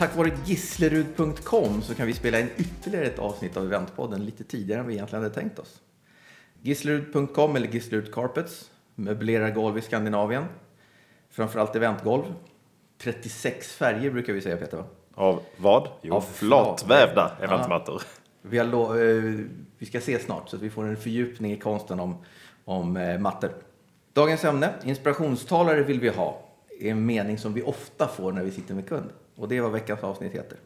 Tack vare Gislerud.com så kan vi spela in ytterligare ett avsnitt av Eventpodden lite tidigare än vi egentligen hade tänkt oss. Gislerud.com eller Gislerud Carpets möblerar golv i Skandinavien. Framförallt eventgolv. 36 färger brukar vi säga Peter va? Av vad? Jo, Av flatvävda eventmattor. Vi, har eh, vi ska se snart så att vi får en fördjupning i konsten om, om eh, mattor. Dagens ämne, inspirationstalare vill vi ha, är en mening som vi ofta får när vi sitter med kund. Och det är vad veckans avsnitt heter.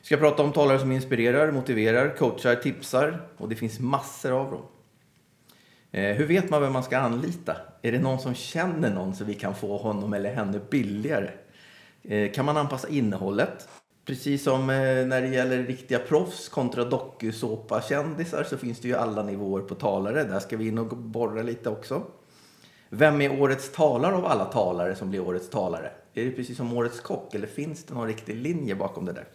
Vi ska prata om talare som inspirerar, motiverar, coachar, tipsar och det finns massor av dem. Eh, hur vet man vem man ska anlita? Är det någon som känner någon så vi kan få honom eller henne billigare? Eh, kan man anpassa innehållet? Precis som eh, när det gäller riktiga proffs kontra dokusåpa-kändisar så finns det ju alla nivåer på talare. Där ska vi in och borra lite också. Vem är årets talare av alla talare som blir årets talare? Är det precis som årets kock eller finns det någon riktig linje bakom det där?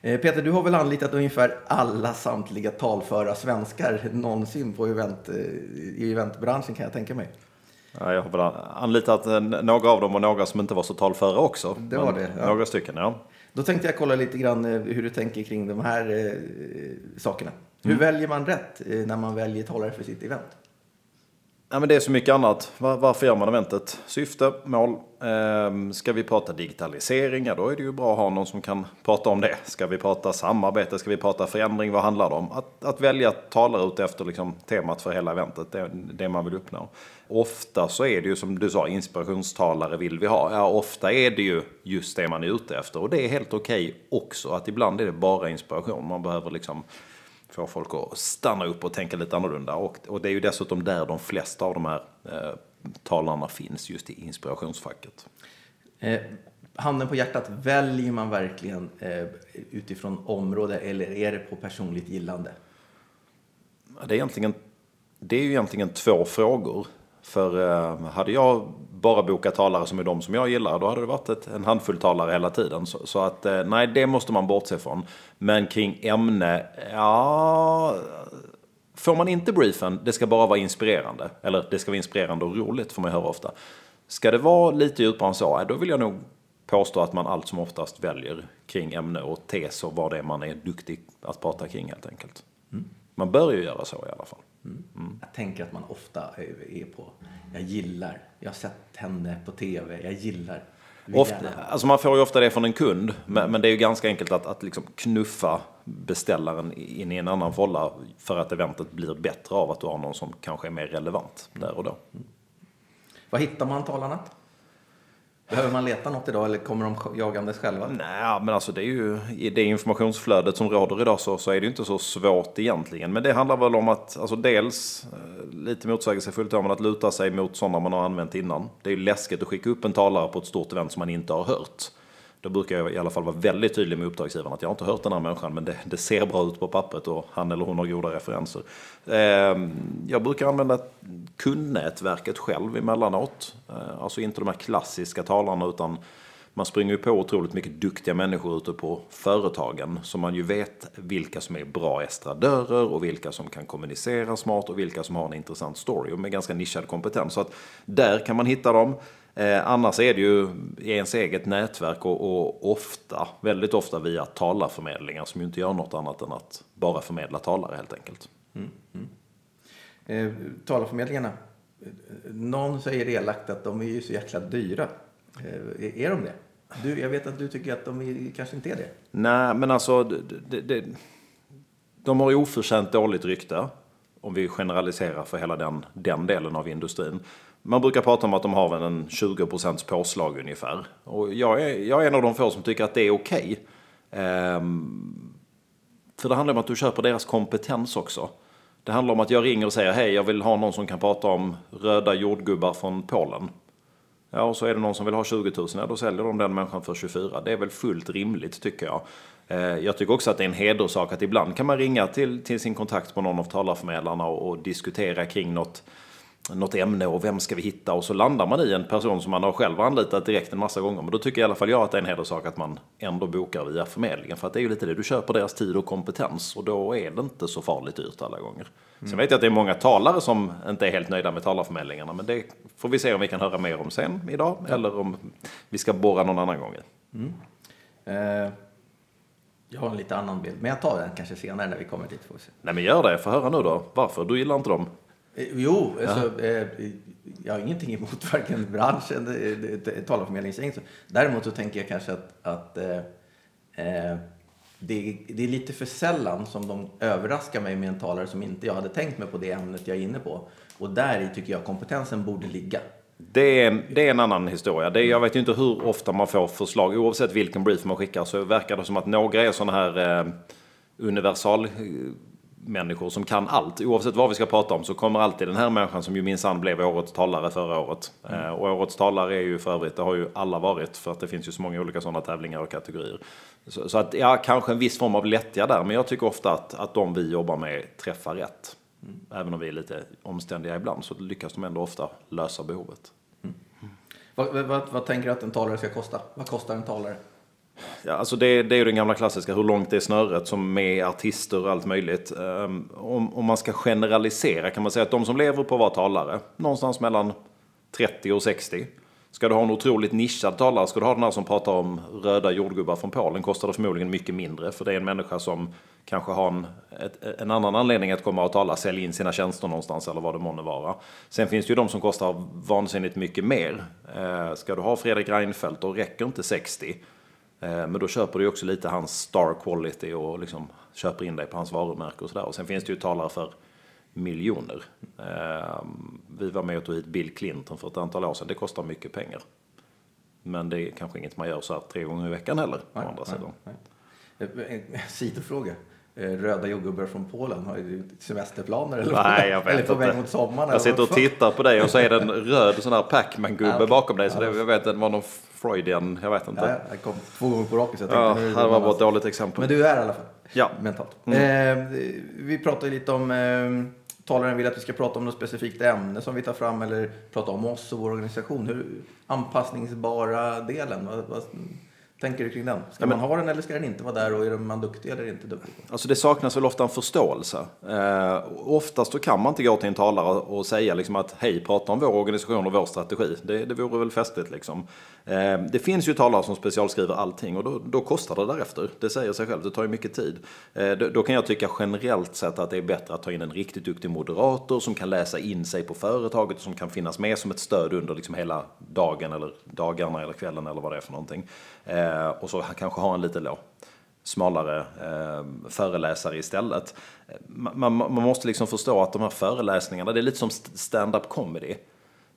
Eh, Peter, du har väl anlitat ungefär alla samtliga talföra svenskar någonsin på event, eh, i eventbranschen kan jag tänka mig. Ja, jag har väl anlitat eh, några av dem och några som inte var så talföra också. Det var det, ja. Några stycken, ja. Då tänkte jag kolla lite grann hur du tänker kring de här eh, sakerna. Hur väljer man rätt när man väljer talare för sitt event? Ja, men det är så mycket annat. Var, varför gör man eventet? Syfte, mål. Ehm, ska vi prata digitalisering? Ja, då är det ju bra att ha någon som kan prata om det. Ska vi prata samarbete? Ska vi prata förändring? Vad handlar det om? Att, att välja talare ut efter liksom, temat för hela eventet, det det man vill uppnå. Ofta så är det ju som du sa, inspirationstalare vill vi ha. Ja, ofta är det ju just det man är ute efter. Och det är helt okej också, att ibland är det bara inspiration. Man behöver liksom få folk att stanna upp och tänka lite annorlunda. Och, och det är ju dessutom där de flesta av de här eh, talarna finns, just i inspirationsfacket. Eh, handen på hjärtat, väljer man verkligen eh, utifrån område eller är det på personligt gillande? Det är, egentligen, det är ju egentligen två frågor. För eh, hade jag bara boka talare som är de som jag gillar, då hade det varit ett, en handfull talare hela tiden. Så, så att eh, nej, det måste man bortse från. Men kring ämne, ja... Får man inte briefen, det ska bara vara inspirerande. Eller det ska vara inspirerande och roligt, får man höra ofta. Ska det vara lite djupare än så, då vill jag nog påstå att man allt som oftast väljer kring ämne och tes och vad det är man är duktig att prata kring helt enkelt. Mm. Man bör ju göra så i alla fall. Jag tänker att man ofta är på, jag gillar, jag har sett henne på tv, jag gillar. Ofta, alltså man får ju ofta det från en kund, men, men det är ju ganska enkelt att, att liksom knuffa beställaren in i en annan fålla för att eventet blir bättre av att du har någon som kanske är mer relevant där och då. Var hittar man talarna? Behöver man leta något idag eller kommer de jagandes själva? Nej, men alltså det är ju i det informationsflödet som råder idag så, så är det ju inte så svårt egentligen. Men det handlar väl om att, alltså dels eh, lite motsägelsefullt om att luta sig mot sådana man har använt innan. Det är ju läskigt att skicka upp en talare på ett stort event som man inte har hört. Då brukar jag i alla fall vara väldigt tydlig med uppdragsgivaren att jag har inte hört den här människan men det, det ser bra ut på pappret och han eller hon har goda referenser. Eh, jag brukar använda kundnätverket själv emellanåt. Eh, alltså inte de här klassiska talarna utan man springer ju på otroligt mycket duktiga människor ute på företagen. Så man ju vet vilka som är bra estradörer och vilka som kan kommunicera smart och vilka som har en intressant story och med ganska nischad kompetens. Så att där kan man hitta dem. Eh, annars är det ju i ens eget nätverk och, och ofta, väldigt ofta via talarförmedlingar som ju inte gör något annat än att bara förmedla talare helt enkelt. Eh, talarförmedlingarna, eh, någon säger elakt att de är ju så jäkla dyra. Eh, är- de det? Du, jag vet att du tycker att de är, kanske inte är det. Nej, men alltså det, det, de har ju oförtjänt dåligt rykte. Om vi generaliserar för hela den, den delen av industrin. Man brukar prata om att de har väl en 20% påslag ungefär. Och jag är, jag är en av de få som tycker att det är okej. Ehm, för det handlar om att du köper deras kompetens också. Det handlar om att jag ringer och säger hej, jag vill ha någon som kan prata om röda jordgubbar från Polen. Ja, och så är det någon som vill ha 20 000, ja, då säljer de den människan för 24. Det är väl fullt rimligt tycker jag. Eh, Jag tycker också att det är en hederssak att ibland kan man ringa till, till sin kontakt på någon av talarförmedlarna och, och diskutera kring något, något ämne och vem ska vi hitta och så landar man i en person som man har själv anlitat direkt en massa gånger. Men då tycker i alla fall jag att det är en hederssak att man ändå bokar via förmedlingen. För att det är ju lite det, du köper deras tid och kompetens och då är det inte så farligt dyrt alla gånger. Sen vet jag att det är många talare som inte är helt nöjda med talarförmedlingarna men det får vi se om vi kan höra mer om sen idag eller om vi ska borra någon annan gång i. Eh, jag har en lite annan bild, men jag tar den kanske senare när vi kommer dit. Får vi se. Nej men gör det, få höra nu då. Varför? Du gillar inte dem? Eh, Jo, alltså, eh, jag har ingenting emot varken branschen eller talarförmedlingsgäng. Däremot så tänker jag kanske att, att eh, eh, det, är- det är lite för sällan som de överraskar mig med en talare som inte jag hade tänkt mig på det ämnet jag är inne på. Och där tycker jag kompetensen borde ligga. Det är, en, det är en annan historia. Det är, jag vet ju inte hur ofta man får förslag. Oavsett vilken brief man skickar så verkar det som att några är sådana här eh, universal eh, människor som kan allt. Oavsett vad vi ska prata om så kommer alltid den här människan som ju minsann blev årets talare förra året. Eh, och årets talare är ju för övrigt, det har ju alla varit för att det finns ju så många olika sådana tävlingar och kategorier. Så, så att ja, kanske en viss form av lättja där, men jag tycker ofta att, att de vi jobbar med träffar rätt. Även om vi är lite omständiga ibland så lyckas de ändå ofta lösa behovet. Vad, vad, vad tänker du att en talare ska kosta? Vad kostar en talare? Ja, alltså det, det är ju den gamla klassiska, hur långt är snöret som med artister och allt möjligt. Um, om, om man ska generalisera kan man säga att de som lever på att vara talare, någonstans mellan 30 och 60. Ska du ha en otroligt nischad talare, ska du ha den här som pratar om röda jordgubbar från Polen, kostar det förmodligen mycket mindre. För det är en människa som kanske har en, ett, en annan anledning att komma och tala, sälja in sina tjänster någonstans eller vad det månde vara. Sen finns det ju de som kostar vansinnigt mycket mer. Eh, ska du ha Fredrik Reinfeldt, då räcker inte 60. Eh, Men då köper du också lite hans star quality och liksom köper in dig på hans varumärke och sådär. Och sen finns det ju talare för miljoner. Eh, Vi var med och tog hit Bill Clinton för ett antal år sedan. Det kostar mycket pengar. Men det är kanske inget man gör så här tre gånger i veckan heller, å andra sidan. Nej. En sidofråga. Eh, Röda jordgubbar från Polen, har du semesterplaner? Eller, Nej, jag vet eller på inte. väg mot sommaren? Jag sitter och tittar på dig och så är det en röd sån här Pac-Man-gubbe bakom dig. Så det, jag vet, det var någon Freudian, jag vet inte. Ja, jag kom två gånger på raken så jag Ja, tänkte... är det var bara ett dåligt exempel. Men du är i alla fall. Ja. Mentalt. Eh, vi pratade lite om... Eh, talaren vill att vi ska prata om något specifikt ämne som vi tar fram eller prata om oss och vår organisation. Hur anpassningsbara delen, vad, vad tänker du kring den? Ska man ha den eller ska den inte vara där och är man duktig eller inte duktig? på? Alltså det saknas väl ofta en förståelse. Eh, oftast så kan man inte gå till en talare och säga liksom att hej, prata om vår organisation och vår strategi. Det, det vore väl festligt liksom. Eh, det finns ju talare som specialskriver allting och då, då kostar det därefter. Det säger sig själv, det tar ju mycket tid. Eh, då, då kan jag tycka generellt sett att det är bättre att ta in en riktigt duktig moderator som kan läsa in sig på företaget och som kan finnas med som ett stöd under liksom hela dagen eller dagarna eller kvällen eller vad det är för någonting. Eh, och så kanske ha en lite då, smalare eh, föreläsare istället. Man, man, man måste liksom förstå att de här föreläsningarna, det är lite som stand-up comedy.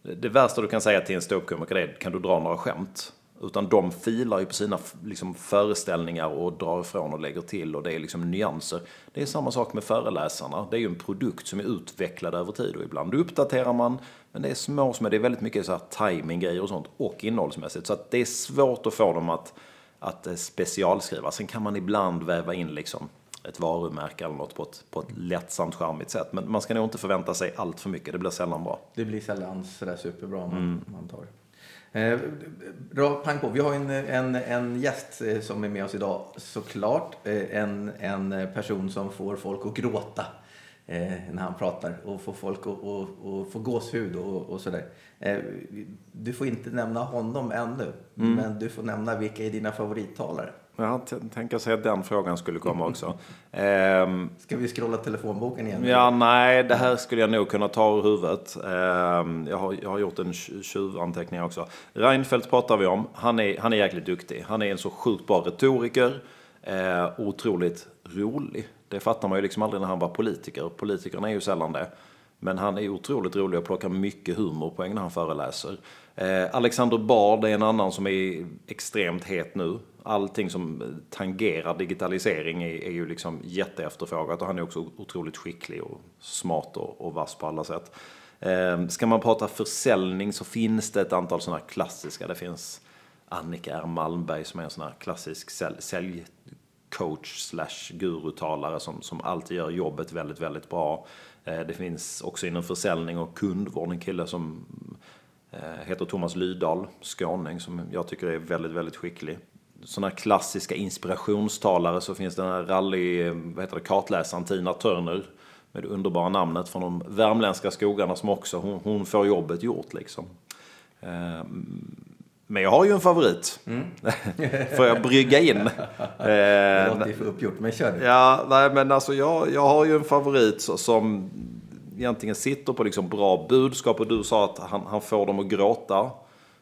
Det, det värsta du kan säga till en ståuppkomiker är, kan du dra några skämt? Utan de filar ju på sina liksom, föreställningar och drar ifrån och lägger till och det är liksom nyanser. Det är samma sak med föreläsarna. Det är ju en produkt som är utvecklad över tid och ibland uppdaterar man. Men det är små, små det är väldigt mycket så här timing-grejer och sånt och innehållsmässigt. Så att det är svårt att få dem att att eh, specialskriva. Sen kan man ibland väva in liksom ett varumärke eller något på ett, på ett lättsamt, charmigt sätt. Men man ska nog inte förvänta sig allt för mycket. Det blir sällan bra. Det blir sällan sådär superbra man, Mm. man tar. Eh, bra, pang på. Vi har en, en, en gäst eh, som är med oss idag såklart. Eh, en, en person som får folk att gråta när han pratar och får folk att, att, att få gåshud och, och sådär. Eh, du får inte nämna honom ännu, Mm. men du får nämna vilka är dina favorittalare. Jag tänker sig att den frågan skulle komma också. Ehm, Ska vi scrolla telefonboken igen? ja, nej, det här skulle jag nog kunna ta ur huvudet. Ehm, jag, har, jag har gjort en tj- tjuvanteckning också. Reinfeldt pratar vi om. Han är, han är jäkligt duktig. Han är en så sjukt bra retoriker. Eh, otroligt rolig. Det fattar man ju liksom aldrig när han var politiker. Politikerna är ju sällan det. Men han är otroligt rolig och plockar mycket humorpoäng när han föreläser. Eh, Alexander Bard är en annan som är extremt het nu. Allting som tangerar digitalisering är, är ju liksom jätteefterfrågat och han är också otroligt skicklig och smart och, och vass på alla sätt. Eh, ska man prata försäljning så finns det ett antal sådana klassiska. Det finns Annika R Malmberg som är en sån här klassisk sälj, coach slash gurutalare som, som alltid gör jobbet väldigt, väldigt bra. Eh, det finns också inom försäljning och kundvård en kille som eh, heter Thomas Lydahl, skåning, som jag tycker är väldigt, väldigt skicklig. Sådana här klassiska inspirationstalare så finns den här rally, eh, vad heter det, kartläsaren Tina Turner med det underbara namnet från de värmländska skogarna som också, hon, hon får jobbet gjort liksom. Eh, Men jag har ju en favorit. Får jag brygga in? Det Eh, låter ju för uppgjort, men kör du. Ja, nej men alltså jag, jag har ju en favorit som egentligen sitter på liksom bra budskap och du sa att han, han får dem att gråta.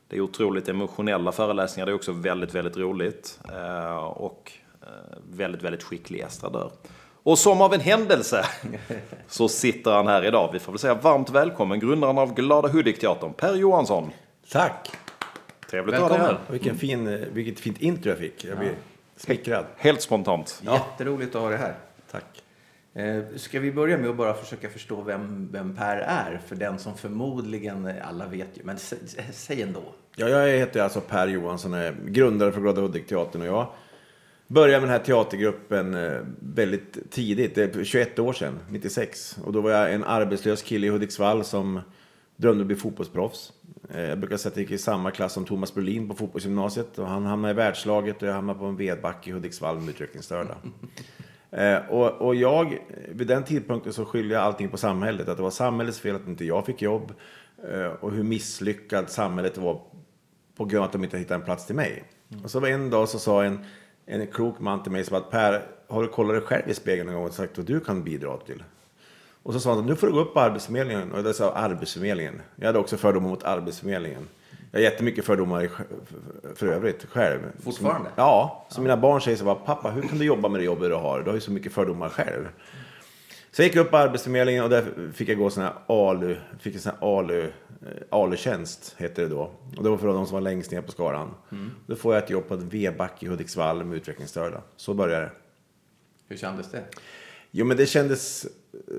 Det är otroligt emotionella föreläsningar, det är också väldigt, väldigt roligt. Eh, och eh, väldigt, väldigt skicklig estradör. Och som av en händelse så sitter han här idag. Vi får väl säga varmt välkommen grundaren av Glada Hudik-teatern, Per Johansson. Tack! Trevligt att ha dig här. Vilken fin, eh, vilket fint intro jag fick. Jag blir smickrad. Helt spontant. Jätteroligt att ha det här. Tack. Eh, Ska vi börja med att bara försöka förstå vem, vem Per är? För den som förmodligen, eh, alla vet ju, men sä, sä- säg ändå. Ja, jag heter alltså Per Johansson, är grundare för Glada Hudik-teatern och jag började med den här teatergruppen väldigt tidigt, det är 21 år sedan, 96. Och då var jag en arbetslös kille i Hudiksvall som drömde om att bli fotbollsproffs. Eh, Jag brukar säga att jag gick i samma klass som Thomas Brolin på fotbollsgymnasiet och han hamnade i världslaget och jag hamnade på en vedbacke i Hudiksvall med utvecklingsstörda. Eh, och, och jag, vid den tidpunkten så skyllde jag allting på samhället. Att det var samhällets fel att inte jag fick jobb. Eh, och hur misslyckad samhället var på grund av att de inte hittade en plats till mig. Och så var en dag så sa en, en klok man till mig som att Per, har du kollat dig själv i spegeln någon gång och sagt vad du kan bidra till? Och så sa han, nu får du gå upp på Arbetsförmedlingen. Och det sa Arbetsförmedlingen. Jag hade också fördomar mot Arbetsförmedlingen. Jag har jättemycket fördomar för övrigt själv. Fortfarande? Som, ja, så mina barn säger så bara, pappa hur kan du jobba med det jobbet du har? Du har ju så mycket fördomar själv. Så jag gick upp på Arbetsförmedlingen och där fick jag gå sån här ALU, fick en sån här ALU, eh, ALU-tjänst heter det då. Och det var för de som var längst ner på skalan. Då får jag ett jobb på ett V-back i Hudiksvall med utvecklingsstörda. Så började det. Hur kändes det? Jo, men det kändes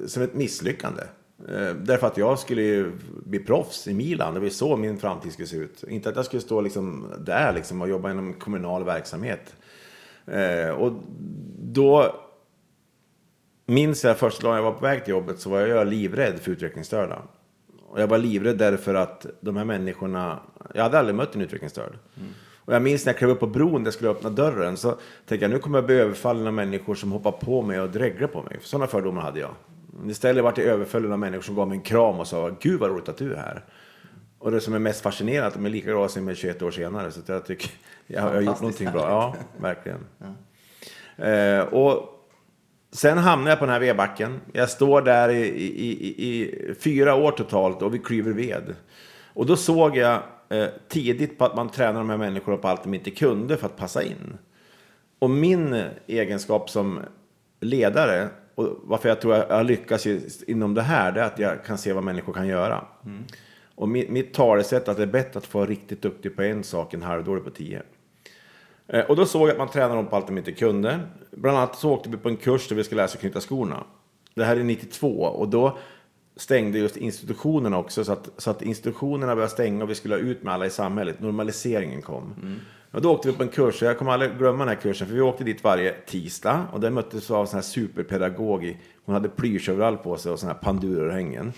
som ett misslyckande. Eh, därför att jag skulle ju bli proffs i Milan. Det var ju så min framtid skulle se ut. Inte att jag skulle stå liksom där liksom och jobba inom kommunal verksamhet. Eh, och då minns jag första dagen jag var på väg till jobbet så var jag livrädd för utvecklingsstörda. Och jag var livrädd därför att de här människorna, jag hade aldrig mött en utvecklingsstörd. Och jag minns när jag klev upp på bron där jag skulle öppna dörren så tänkte jag nu kommer jag bli överfallen av människor som hoppar på mig och dreglar på mig. Sådana fördomar hade jag. Istället vart jag överfallen av människor som gav mig en kram och sa Gud vad roligt att du är här. Och det som är mest fascinerande är att de är lika glada som jag är 21 år senare. Så jag tycker jag har jag har gjort någonting bra. Ja, verkligen. Eh, och Sen hamnar jag på den här vedbacken. Jag står där i, i, i, i fyra år totalt och vi klyver ved. Och då såg jag eh, tidigt på att man tränar de här människorna på allt de inte kunde för att passa in. Och min egenskap som ledare, och varför jag tror jag lyckas ju inom det här, det är att jag kan se vad människor kan göra. Och mitt, mitt talesätt är att det är bättre att få vara riktigt duktig på en sak än halvdålig på tio. Eh, Och då såg jag att man tränade dem på allt de inte kunde. Bland annat så åkte vi på en kurs där vi skulle lära att knyta skorna. Det här är 92 och då stängde just institutionerna också så att, så att institutionerna började stänga och vi skulle ha ut med alla i samhället. Normaliseringen kom. Och då åkte vi på en kurs och jag kommer aldrig glömma den här kursen för vi åkte dit varje tisdag och där möttes vi av en sån här superpedagog. i- Hon hade plyschöverall på sig och såna här pandurörhängen.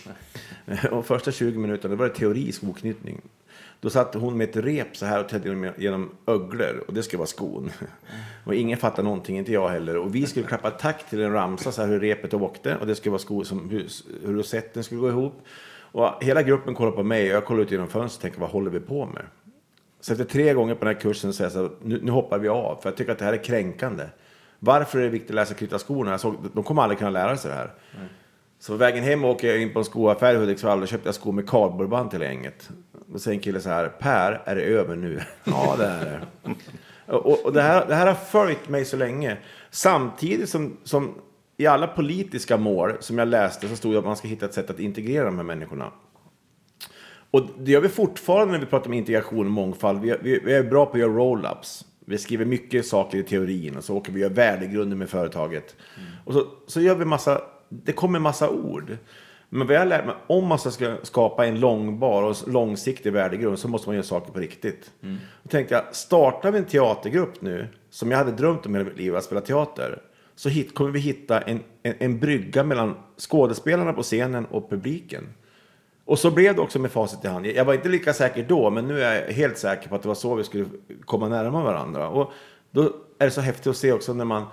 Och första 20 minuterna då var det teori skoknytning. Då satt hon med ett rep så här och tänkte genom, öglor och det skulle vara skon. Och ingen fattade någonting, inte jag heller. Och vi skulle klappa takt till en ramsa så här hur repet åkte och det skulle vara skor som hur, hur rosetten skulle gå ihop. Och hela gruppen kollade på mig och jag kollade ut genom fönstret och tänkte vad håller vi på med? Så efter tre gånger på den här kursen säger jag så här, nu, nu hoppar vi av för jag tycker att det här är kränkande. Varför är det viktigt att sig knyta skorna? Jag såg, de kommer aldrig kunna lära sig det här. Så på vägen hem åker jag in på en skoaffär i Hudiksvall och köpte jag skor med kardborreband till gänget. Då säger en kille så här, Per, är det över nu? ja, det är det. och och det, här, det här har följt mig så länge. Samtidigt som, som i alla politiska mål som jag läste så stod det att man ska hitta ett sätt att integrera de här människorna. Och det gör vi fortfarande när vi pratar om integration och mångfald. Vi, vi, vi är bra på att göra roll-ups. Vi skriver mycket saker i teorin och så åker vi och gör värdegrunder med företaget. Och så, så gör vi massa, det kommer massa ord. Men vad jag lärt mig, om man ska skapa en långbar och långsiktig värdegrund så måste man göra saker på riktigt. Då tänkte jag, startar vi en teatergrupp nu, som jag hade drömt om hela mitt liv, att spela teater, så hit, kommer vi hitta en, en, en brygga mellan skådespelarna på scenen och publiken. Och så blev det också med facit i hand. Jag var inte lika säker då, men nu är jag helt säker på att det var så vi skulle komma närmare varandra. Och då är det så häftigt att se också när, man,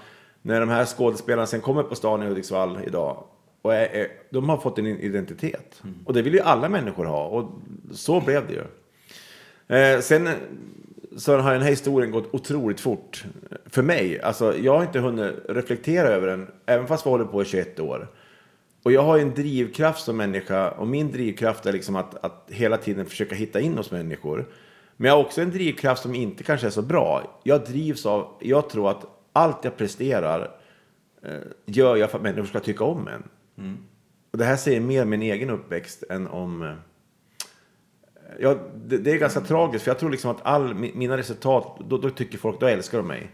när de här skådespelarna sen kommer på stan i Hudiksvall idag. Och är, är, de har fått en identitet. Och det vill ju alla människor ha. Och så blev det ju. Eh, sen så har den här historien gått otroligt fort för mig. Alltså, jag har inte hunnit reflektera över den, även fast vi håller på i 21 år. Och jag har ju en drivkraft som människa och min drivkraft är liksom att, att hela tiden försöka hitta in hos människor. Men jag har också en drivkraft som inte kanske är så bra. Jag drivs av, jag tror att allt jag presterar eh, gör jag för att människor ska tycka om en. Mm. Och det här säger mer om min egen uppväxt än om... Eh, ja, det, det, är ganska tragiskt, för jag tror liksom att all mina resultat, då, då tycker folk, då älskar de mig.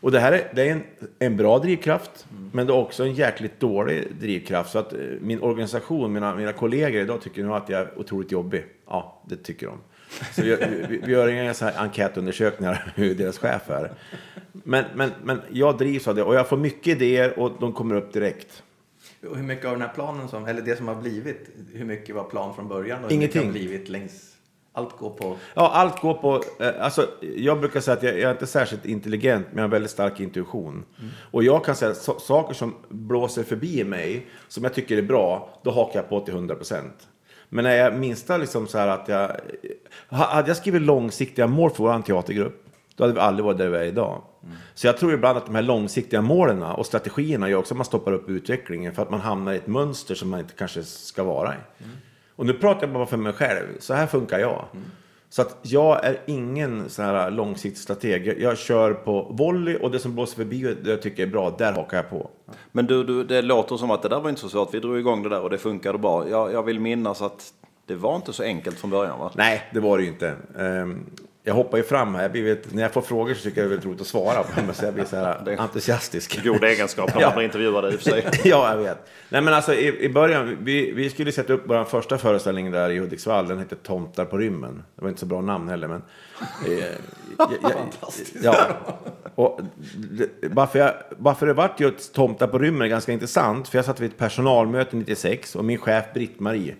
Och det här är, det är en, en bra drivkraft, mm. men det är också en jäkligt dålig drivkraft. Så att eh, min organisation, mina, mina kollegor idag tycker nog att jag är otroligt jobbig. Ja, det tycker de. Så vi, vi, vi gör inga så här enkätundersökningar hur deras chef är. Men, men, men jag drivs av det och jag får mycket idéer och de kommer upp direkt. hur mycket av den här planen, som, eller det som har blivit, hur mycket var plan från början? Och Ingenting. Hur mycket har blivit längs allt går på... Ja, allt går på... Eh, alltså, jag brukar säga att jag, jag är inte särskilt intelligent, men jag har väldigt stark intuition. Mm. Och jag kan säga så, saker som blåser förbi mig, som jag tycker är bra, då hakar jag på till 100 procent. Men när jag minsta liksom så här att jag... Hade jag skrivit långsiktiga mål för vår teatergrupp, då hade vi aldrig varit där vi är idag. Mm. Så jag tror ibland att de här långsiktiga målen och strategierna gör också att man stoppar upp utvecklingen för att man hamnar i ett mönster som man inte kanske ska vara i. Mm. Och nu pratar jag bara för mig själv. Så här funkar jag. Mm. Så att jag är ingen så här långsiktig strateg. Jag, jag, kör på volley och det som blåser förbi och det jag tycker är bra, där hakar jag på. Men du, du, det låter som att det där var inte så svårt. Vi drog igång det där och det funkade bra. Jag, jag vill minnas att det var inte så enkelt från början va? Nej, det var det ju inte. Jag hoppar ju fram här. Jag blir, när jag får frågor så tycker jag det är väldigt roligt att svara på dem. Så jag blir så här entusiastisk. God egenskap när man ja. intervjuar dig i och för sig. ja, jag vet. Nej, men alltså i, i början, vi, vi skulle sätta upp vår första föreställning där i Hudiksvall. Den hette Tomtar på rymmen. Det var inte så bra namn heller, men... Eh, jag, jag, ja. Och det, varför, jag, varför det vart just Tomtar på rymmen är ganska intressant. För jag satt vid ett personalmöte 96 och min chef Britt-Marie,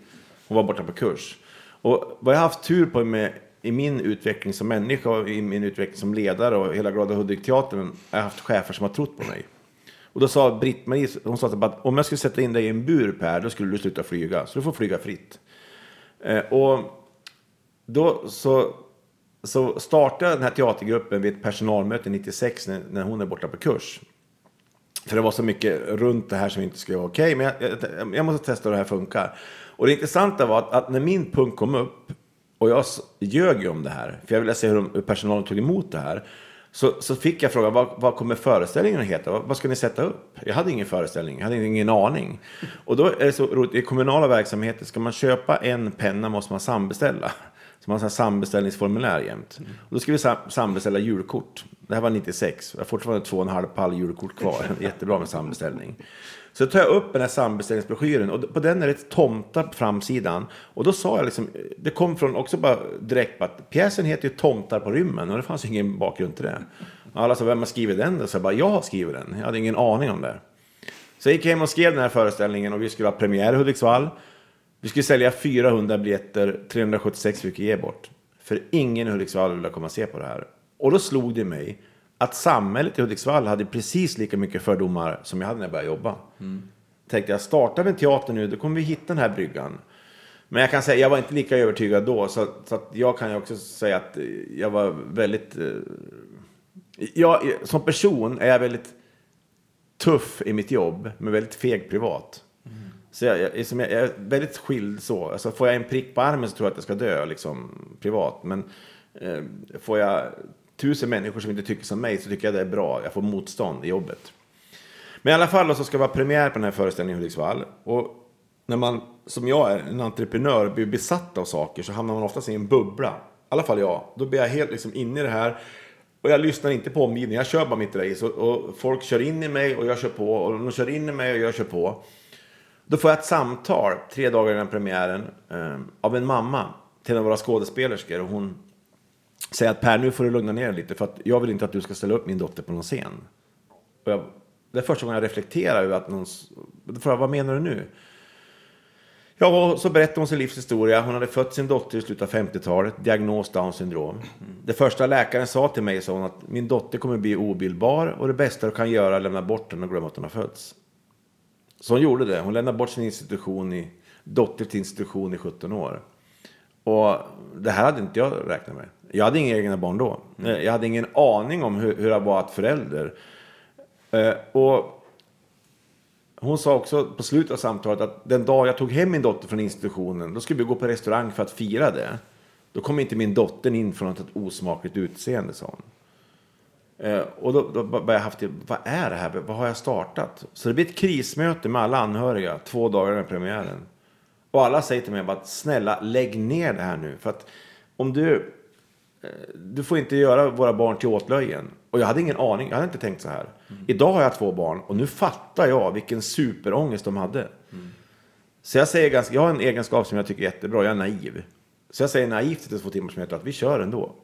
hon var borta på kurs. Och vad jag haft tur på med i min utveckling som människa och i min utveckling som ledare och hela Glada Hudik-teatern har jag haft chefer som har trott på mig. Och då sa Britt-Marie, hon sa att om jag skulle sätta in dig i en bur Per, då skulle du sluta flyga. Så du får flyga fritt. Eh, och då så, så startade den här teatergruppen vid ett personalmöte 96 när, när hon är borta på kurs. För det var så mycket runt det här som inte skulle vara okej. Okay, men jag, jag, jag, måste testa hur det här funkar. Och det intressanta var att, att när min punkt kom upp och jag ljög ju om det här, för jag ville se hur, de, hur personalen tog emot det här. Så, så fick jag frågan, vad, vad kommer föreställningen att heta? Vad, vad, ska ni sätta upp? Jag hade ingen föreställning, jag hade ingen aning. Och då är det så roligt, i kommunala verksamheter, ska man köpa en penna måste man sambeställa. Så man har sambeställningsformulär jämt. Och då ska vi sambeställa julkort. Det här var 96, jag har fortfarande två och en halv pall julkort kvar. Jättebra med sambeställning. Så tar jag upp den här sambeställningsbroschyren och på den är det tomtar på framsidan. Och då sa jag liksom, det kom från också bara direkt på att pjäsen heter ju Tomtar på rymmen och det fanns ingen bakgrund till det. Alla sa, vem har skrivit den då? Så jag bara, jag har skrivit den. Jag hade ingen aning om det. Så jag gick hem och skrev den här föreställningen och vi skulle ha premiär i Hudiksvall. Vi skulle sälja 400 biljetter, 376 fick vi ge bort. För ingen i Hudiksvall ville komma och se på det här. Och då slog det mig att samhället i Hudiksvall hade precis lika mycket fördomar som jag hade när jag började jobba. Mm. Tänkte jag, startar vi en teater nu, då kommer vi hitta den här bryggan. Men jag kan säga, jag var inte lika övertygad då, så, så att jag kan ju också säga att jag var väldigt... Eh, jag, som person är jag väldigt tuff i mitt jobb, men väldigt feg privat. Mm. Så jag, jag, jag, är väldigt skild så. Alltså, får jag en prick på armen så tror jag att jag ska dö liksom, privat. Men eh, får jag tusen människor som inte tycker som mig så tycker jag det är bra. Jag får motstånd i jobbet. Men i alla fall så ska det vara premiär på den här föreställningen i Hudiksvall. Och när man, som jag är, en entreprenör, blir besatt av saker så hamnar man oftast i en bubbla. I alla fall jag. Då blir jag helt liksom inne i det här. Och jag lyssnar inte på omgivningen, jag kör bara mitt race. Och, och folk kör in i mig och jag kör på. Och de kör in i mig och jag kör på. Då får jag ett samtal tre dagar innan premiären eh, av en mamma till en av våra skådespelerskor. Och hon säga att Per, nu får du lugna ner dig lite för att jag vill inte att du ska ställa upp min dotter på någon scen. Och jag, det är första gången jag reflekterar över att någon... För vad menar du nu? Ja, så berättade hon sin livshistoria. Hon hade fött sin dotter i slutet av 50-talet, diagnos Downs syndrom. Det första läkaren sa till mig sa hon att min dotter kommer bli obildbar och det bästa du kan göra är att lämna bort den och glömma att hon har fötts. Så hon gjorde det. Hon lämnade bort sin institution i, dotter till institution i 17 år. Och det här hade inte jag räknat med. Jag hade inga egna barn då. Eh, Jag hade ingen aning om hur, hur det var att förälder. Eh, och hon sa också på slutet av samtalet att den dag jag tog hem min dotter från institutionen, då skulle vi gå på restaurang för att fira det. Då kom inte min dotter in från ett osmakligt utseende, sa hon. Eh, och då, då började jag haft det, vad är det här? Vad har jag startat? Så det blir ett krismöte med alla anhöriga två dagar med premiären. Och alla säger till mig bara, snälla lägg ner det här nu. För att om du, du får inte göra våra barn till åtlöjen. Och jag hade ingen aning, jag hade inte tänkt så här. Idag har jag två barn och nu fattar jag vilken superångest de hade. Så jag säger ganska, jag har en egenskap som jag tycker är jättebra, jag är naiv. Så jag säger naivt till två timmars möte att vi kör ändå.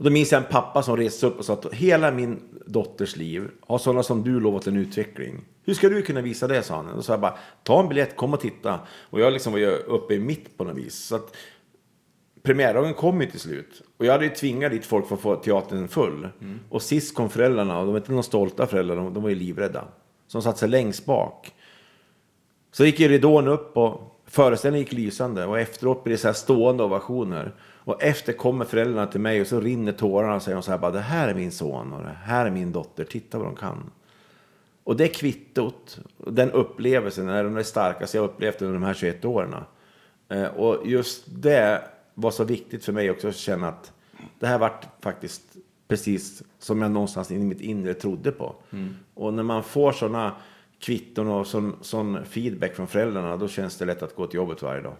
Och då minns jag en pappa som reste upp och sa att hela min dotters liv har sådana som du lovat en utveckling. Hur ska du kunna visa det, sa han. Och då sa jag bara, ta en biljett, kom och titta. Och jag liksom var uppe i mitt på något vis. Så att premiärdagen kom ju till slut. Och jag hade ju tvingat dit folk för att få teatern full. Och sist kom föräldrarna, och de var inte någon stolta föräldrar, de, de var ju livrädda. Så de satt sig längst bak. Så gick ju ridån upp och föreställningen gick lysande. Och efteråt blir det så här stående ovationer. Och efter kommer föräldrarna till mig och så rinner tårarna och säger så här bara, det här är min son och det här är min dotter, titta vad de kan. Och det kvittot, och den upplevelsen, är den starkaste jag upplevt under de här 21 åren. Eh, Och just det var så viktigt för mig också att känna att det här vart faktiskt precis som jag någonstans i mitt inre trodde på. Och när man får sådana kvitton och sån, sån feedback från föräldrarna, då känns det lätt att gå till jobbet varje dag.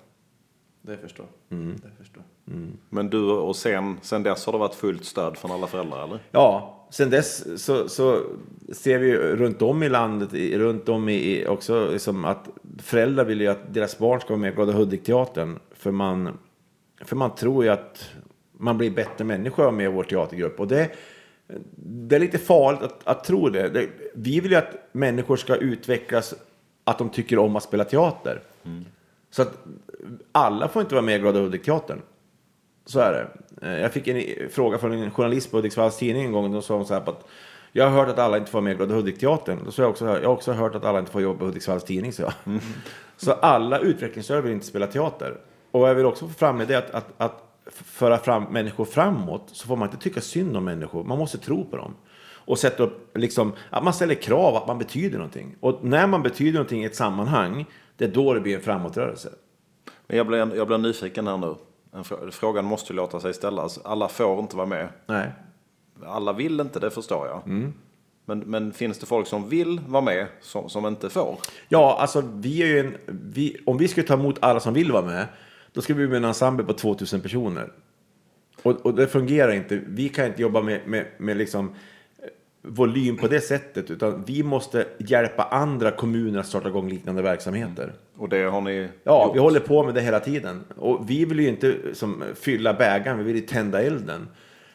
Det förstår. Det förstår. Men du och sen, sen dess har det varit fullt stöd från alla föräldrar eller? Ja, sen dess så, så ser vi ju runt om i landet, runt om i, i också liksom att föräldrar vill ju att deras barn ska vara med i Glada Hudik-teatern. För man, för man tror ju att man blir bättre människa med vår teatergrupp. Och det, det är lite farligt att, att tro det. det. Vi vill ju att människor ska utvecklas, att de tycker om att spela teater. Så att alla får inte vara med i Glada Hudik-teatern. Så är det. Eh, Jag fick en fråga från en journalist på Hudiksvalls tidning en gång. och Då sa hon så här på att jag har hört att alla inte får vara med i Glada Hudik-teatern. Då sa jag också, jag har också hört att alla inte får jobba på Hudiksvalls tidning. Så, jag. så alla utvecklingsstörda vill inte spela teater. Och jag vill också få fram med det att, att, att föra fram människor framåt så får man inte tycka synd om människor. Man måste tro på dem. Och sätta upp, liksom, att man ställer krav att man betyder någonting. Och när man betyder någonting i ett sammanhang, det är då det blir en framåtrörelse. Men jag blir, jag blir nyfiken här nu. Frågan måste ju låta sig ställas. Alla får inte vara med. Nej. Alla vill inte, det förstår jag. Men, men finns det folk som vill vara med som, som inte får? Ja, alltså vi är en, vi, om vi skulle ta emot alla som vill vara med, då skulle vi bli en ensemble på 2000 personer. Och, och det fungerar inte. Vi kan inte jobba med, med, med liksom eh, volym på det sättet, utan vi måste hjälpa andra kommuner att starta igång liknande verksamheter. Och det har ni Ja, gjort? vi håller på med det hela tiden. Och vi vill ju inte som, fylla bägaren, vi vill ju tända elden.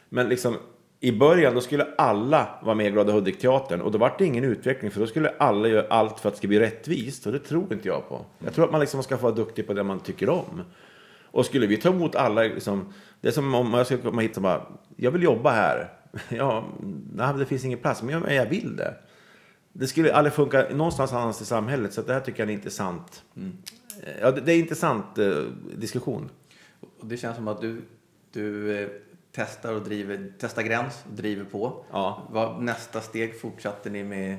Men liksom, i början då skulle alla vara med i Glada Hudik-teatern och då var det ingen utveckling för då skulle alla göra allt för att det ska bli rättvist och det tror inte jag på. Jag tror att man liksom ska få vara duktig på det man tycker om. Och skulle vi ta emot alla, liksom, det är som om jag skulle komma hit och bara, jag vill jobba här. Ja, nej, det finns ingen plats, men jag, jag vill det. Det skulle aldrig funka någonstans annars i samhället, så det här tycker jag är en intressant, ja, det, det är en intressant eh, diskussion. Och det känns som att du, du eh, testar och driver, testar gräns och driver på. Ja. Vad, nästa steg fortsatte ni med?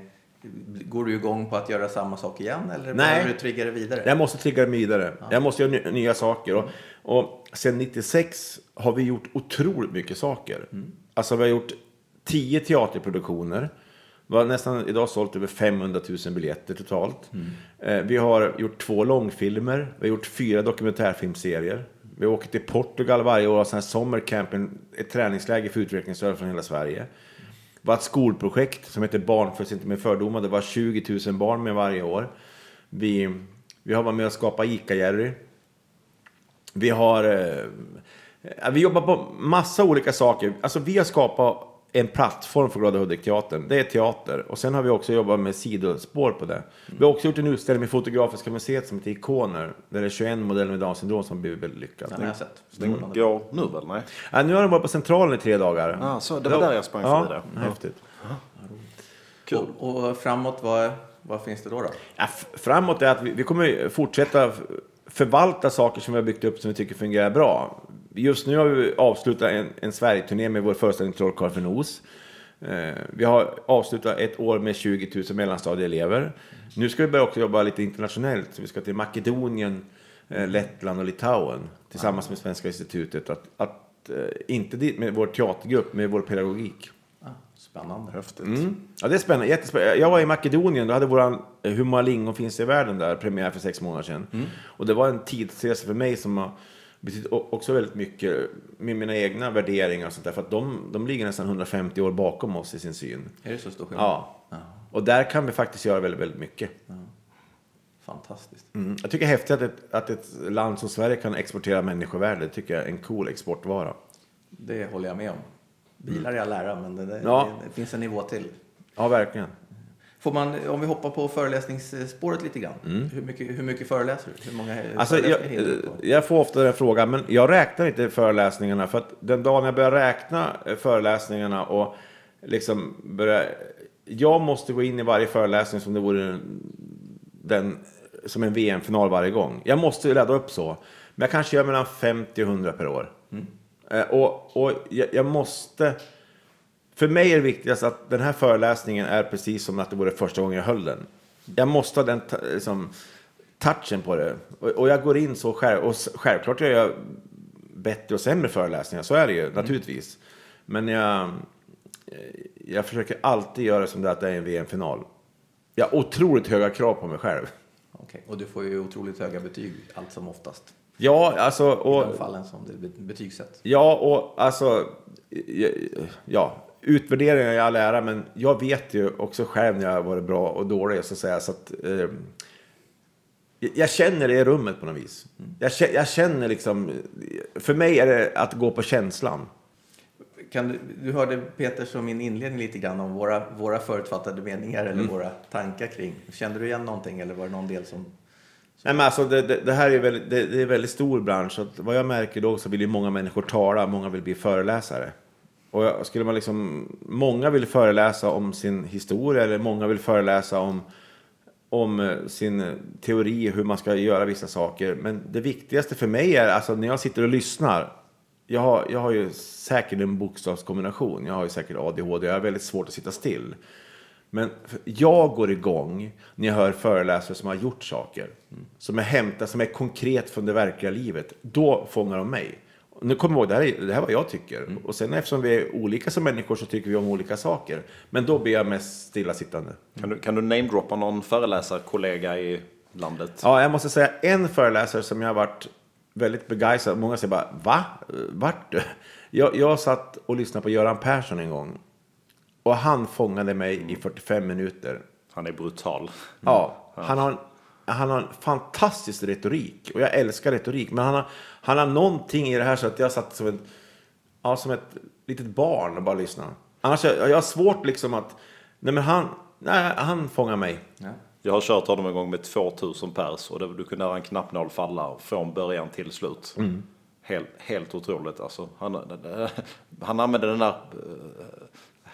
Går du igång på att göra samma sak igen eller Nej. behöver du trigga det vidare? Jag måste trigga det vidare. Jag måste göra ny, nya saker. Och, och sen 96 har vi gjort otroligt mycket saker. Alltså vi har gjort 10 teaterproduktioner. Vi har nästan idag sålt över 500 000 biljetter totalt. Eh, vi har gjort två långfilmer. Vi har gjort fyra dokumentärfilmserier. Vi åker till Portugal varje år och har en- ett träningsläger för utvecklingsstörda från hela Sverige var ett skolprojekt som heter Barn inte med fördomar. Det var 20 000 barn med varje år. Vi, vi har varit med och skapat ICA-Jerry. Vi har... Eh, vi jobbar på massa olika saker. Alltså vi har skapat en plattform för Glada Hudik-teatern. Det är teater. Och sen har vi också jobbat med sidospår på det. Vi har också gjort en utställning med Fotografiska museet som heter Ikoner. Där det är 21 modeller med Down syndrom som blivit väldigt lyckad. Den har jag sett. Den går nu väl? Nej? Ja, nu har de varit på Centralen i tre dagar. Ah, så det var där jag sprang förbi ja, det. Häftigt. Kul. Och, och framåt, vad, vad finns det då? då? Ja, framåt är att vi, vi kommer fortsätta förvalta saker som vi har byggt upp som vi tycker fungerar bra. Just nu har vi avslutat en, en Sverigeturné med vår föreställning Trollkarl för nos. Eh, vi har avslutat ett år med 20 000 mellanstadieelever. Nu ska vi börja också jobba lite internationellt. Så vi ska till Makedonien, eh, Lettland och Litauen tillsammans med Svenska institutet. Att, att eh, inte dit med vår teatergrupp, med vår pedagogik. Ah, spännande. Häftigt. Mm. Ja, det är spännande. Jättespännande. Jag var i Makedonien, då hade eh, Hur många lingon finns i världen där premiär för sex månader sedan. Och det var en tidsresa för mig som har betytt o- också väldigt mycket med mina egna värderingar och sånt där. För att de, de ligger nästan 150 år bakom oss i sin syn. Är det så stor skillnad? Ja. Och där kan vi faktiskt göra väldigt, väldigt mycket. Fantastiskt. Mm. Jag tycker det är häftigt att ett, att ett land som Sverige kan exportera människovärde. Det tycker jag är en cool exportvara. Det håller jag med om. Bilar är all ära, men det, det, Ja. det, det finns en nivå till. Ja, verkligen. Får man, om vi hoppar på föreläsningsspåret lite grann. Hur, mycket, hur mycket föreläser du? Hur många Mm. Alltså, jag, jag får ofta den frågan, men jag räknar inte föreläsningarna. För att den dagen jag börjar räkna eh, föreläsningarna och liksom börja... Jag måste gå in i varje föreläsning som det vore den, som en VM-final varje gång. Jag måste ladda upp så. Men jag kanske gör mellan 50 och 100 per år. Eh, Och, och jag, jag måste... För mig är det viktigast att den här föreläsningen är precis som att det vore första gången jag höll den. Jag måste ha den liksom, touchen på det. Och, och jag går in så själv. Och självklart gör jag bättre och sämre föreläsningar. Så är det ju naturligtvis. Men jag, eh, jag försöker alltid göra det som det att det är en VM-final. Jag har otroligt höga krav på mig själv. Okej. Och du får ju otroligt höga betyg allt som oftast. Ja, alltså... I Och, de fallen som det be- betygsätts. Ja, och alltså, ja, utvärderingar i all ära, men jag vet ju också själv när jag har varit bra och dålig, så att säga. Så att, eh, jag känner det i rummet på något vis. Jag, jag känner liksom, för mig är det att gå på känslan. Kan du, du hörde Peters och min inledning lite grann om våra, våra förutfattade meningar eller Mm. våra tankar kring. Kände du igen någonting eller var det någon del som... Nej, men alltså, det, det, det här är väldigt, det, det är en väldigt stor bransch. Så vad jag märker då så vill ju många människor tala, många vill bli föreläsare. Och skulle man liksom, många vill föreläsa om sin historia eller många vill föreläsa om, om eh, sin teori, hur man ska göra vissa saker. Men det viktigaste för mig är, alltså när jag sitter och lyssnar, jag har, jag har ju säkert en bokstavskombination, jag har ju säkert ADHD, jag har väldigt svårt att sitta still. Men jag går igång när jag hör föreläsare som har gjort saker. Som är hämtat, som är konkret från det verkliga livet. Då fångar de mig. Nu kommer jag ihåg, det här, är, det här är vad jag tycker. Och sen eftersom vi är olika som människor så tycker vi om olika saker. Men då blir jag mest stillasittande. Kan du, kan du namedroppa någon föreläsarkollega i landet? Ja, jag måste säga en föreläsare som jag har varit väldigt begeistrad. Många säger bara, va? Vart du? Jag, jag satt och lyssnade på Göran Persson en gång. Och han fångade mig i 45 minuter. Han är brutal. Ja, han har, han har en fantastisk retorik. Och jag älskar retorik. Men han har, han har någonting i det här så att jag satt som, en, ja, som ett litet barn och bara lyssnade. Annars jag, jag har svårt liksom att... Nej, men han, nej, han fångar mig. Ja. Jag har kört honom en gång med 2000 pers och det, du kunde höra en knappnål falla från början till slut. Mm. Helt, helt otroligt alltså. Han, han använde den där eh,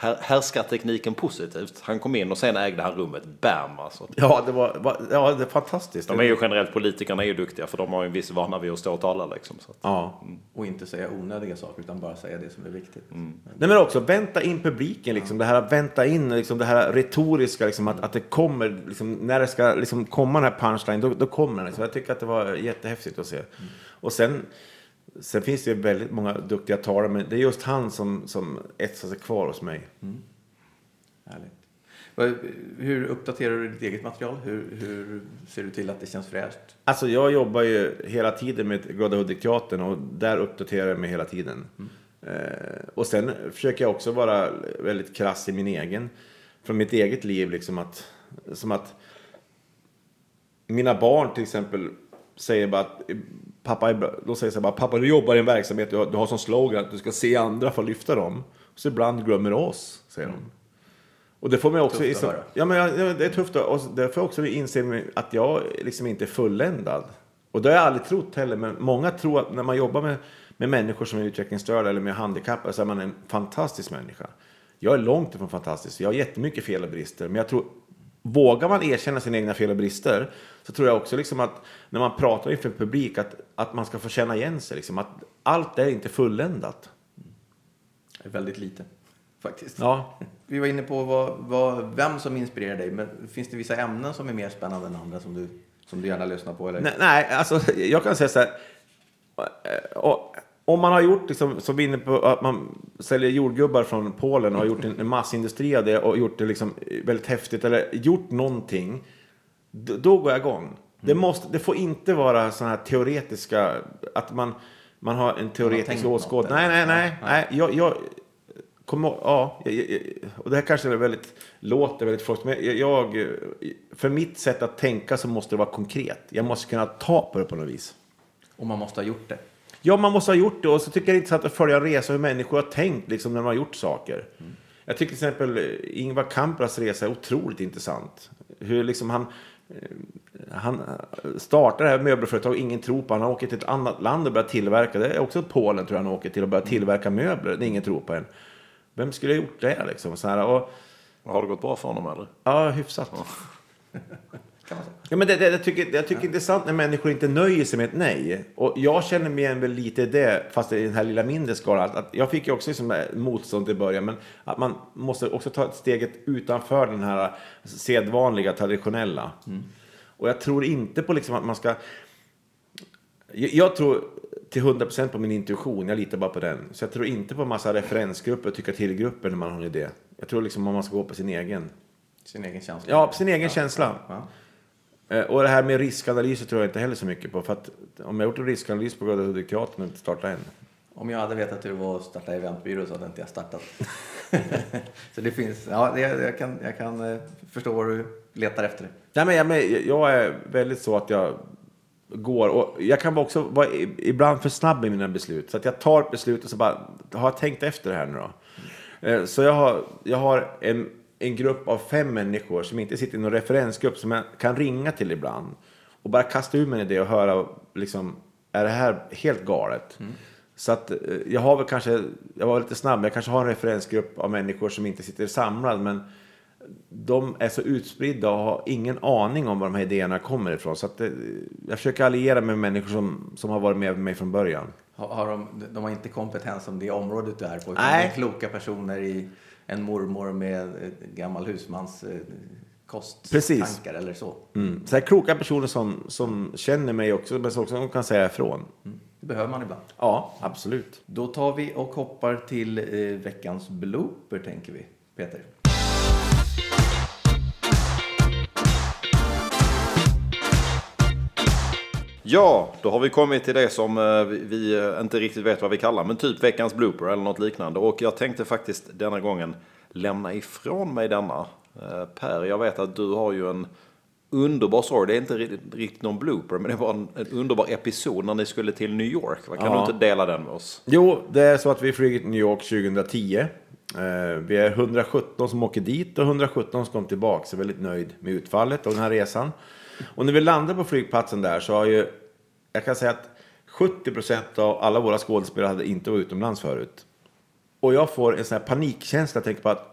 här, härskartekniken positivt. Han kom in och sen ägde han rummet. Bam alltså. Ja, det var, var, ja, det är fantastiskt. De är ju generellt, politikerna är ju duktiga för de har ju en viss vana vid att stå och tala liksom. Så att, Ja. Och inte säga onödiga saker utan bara säga det som är viktigt. Nej, men också vänta in publiken, liksom, det här vänta in, liksom, det här retoriska, liksom, att, att det kommer, liksom, när det ska liksom, komma den här punchline, då, då kommer den. Så jag tycker att det var jättehäftigt att se. Och sen, sen finns det ju väldigt många duktiga talare, men det är just han som, som etsar sig kvar hos mig. Härligt. Vad- Hur uppdaterar du ditt eget material? Hur, hur ser du till att det känns fräscht? Alltså jag jobbar ju hela tiden med Glada Hudik-teatern och där uppdaterar jag mig hela tiden. Eh, och sen försöker jag också vara väldigt krass i min egen, från mitt eget liv liksom att, som att mina barn till exempel säger bara att pappa är bra. Då säger bara, pappa du jobbar i en verksamhet, du har, du har som slogan att du ska se andra för att lyfta dem. Så ibland glömmer du oss, säger de. Och det får man också... Tufft att ja, men ja, det är tufft. Och jag också inse att jag liksom inte är fulländad. Och det har jag aldrig trott heller. Men många tror att när man jobbar med, med människor som är utvecklingsstörda eller med handikappade så är man en fantastisk människa. Jag är långt ifrån fantastisk. Jag har jättemycket fel och brister. Men jag tror vågar man erkänna sina egna fel och brister så tror jag också liksom att när man pratar inför publik att, att man ska få känna igen sig. Liksom, att allt är inte fulländat. Väldigt lite, faktiskt. Ja. Vi var inne på vad, vad, vem som inspirerar dig, men finns det vissa ämnen som är mer spännande än andra som du, som du gärna lyssnar på? Eller? Nej, nej, alltså jag kan säga så här. eh, och Om man har gjort, liksom, som vi är inne på, att man säljer jordgubbar från Polen och har gjort en, massindustri av det och gjort det liksom väldigt häftigt eller gjort någonting. Då, då går jag igång. Det, måste, det får inte vara sådana här teoretiska, att man, man har en teoretisk åskådning. Nej, nej, nej. nej. Jag, jag, ihåg- ja, och det här kanske är väldigt, låter väldigt flott, men jag, för mitt sätt att tänka så måste det vara konkret. Jag måste kunna ta på det på något vis. Och man måste ha gjort det. Ja, man måste ha gjort det. Och så tycker jag det är intressant att följa en resa hur människor har tänkt liksom, när de har gjort saker. Jag tycker till exempel eh, Ingvar Kampras resa är otroligt intressant. Hur liksom han, eh, han startar det här möbelföretaget, ingen tror på. Han åker till ett annat land och börjar tillverka. Det är också Polen tror jag han åker till och börjar tillverka möbler. Det är ingen tror på en. Vem skulle ha gjort det liksom? Så här, och, Har det gått bra för honom eller? ja, hyfsat. Kan man säga. Ja, men det, det, jag tycker, jag tycker det är intressant när människor inte nöjer sig med ett nej. Och jag känner mig igen väl lite i det, fast i den här lilla mindre skalan. Att, att jag fick ju också liksom motstånd i början, men att man måste också ta ett steget utanför den här sedvanliga, traditionella. Och jag tror inte på liksom att man ska... Jag, jag tror till 100% på min intuition, jag litar bara på den. Så jag tror inte på massa referensgrupper och tycka till-grupper när man har en idé. Jag tror liksom att man ska gå på sin egen. Sin egen känsla. Ja, på sin egen känsla. Ja. Eh, Och det här med riskanalyser tror jag inte heller så mycket på. För att om jag gjort en riskanalys på Glada Hudik-teatern och inte startat än. Om jag hade vetat hur det var att starta eventbyrå så hade inte jag startat. så det finns, ja, det, jag kan, jag kan eh, förstå vad du letar efter. Nej, men jag, men jag är väldigt så att jag går och jag kan också vara ibland för snabb i mina beslut. Så att jag tar ett beslut och så bara, har jag tänkt efter det här nu då? Eh, Så jag har, jag har en, en grupp av fem människor som inte sitter i någon referensgrupp som jag kan ringa till ibland. Och bara kasta ur mig en idé och höra, liksom, är det här helt galet? Så att eh, jag har väl kanske, jag var lite snabb, men jag kanske har en referensgrupp av människor som inte sitter samlad, men de är så utspridda och har ingen aning om var de här idéerna kommer ifrån. Så att det, jag försöker alliera mig med människor som, som har varit med mig från början. Har, har de, de har inte kompetens om det området du är på. utan Nej. det är kloka personer i en mormor med gammal husmans kosttankar eller så. Mm. Så här kloka personer som, som känner mig också, men som också kan säga ifrån. Det behöver man ibland. Ja, absolut. Då tar vi och hoppar till eh, veckans blooper, tänker vi. Peter. Ja, då har vi kommit till det som eh, vi- eh, inte riktigt vet vad vi kallar, men typ veckans blooper eller något liknande. Och jag tänkte faktiskt denna gången lämna ifrån mig denna. Eh, Per, jag vet att du har ju en underbar story. Det är inte riktigt, någon blooper, men det var en, en underbar episod när ni skulle till New York. Kan Ja. du inte dela den med oss? Jo, det är så att vi flyger till New York 2010. Eh, vi är 117 som åker dit och 117 som kommer tillbaka. Så väldigt nöjd med utfallet av den här resan. Och när vi landar på flygplatsen där så har ju, jag kan säga att 70% av alla våra skådespelare hade inte varit utomlands förut. Och jag får en sån här panikkänsla, jag tänker på att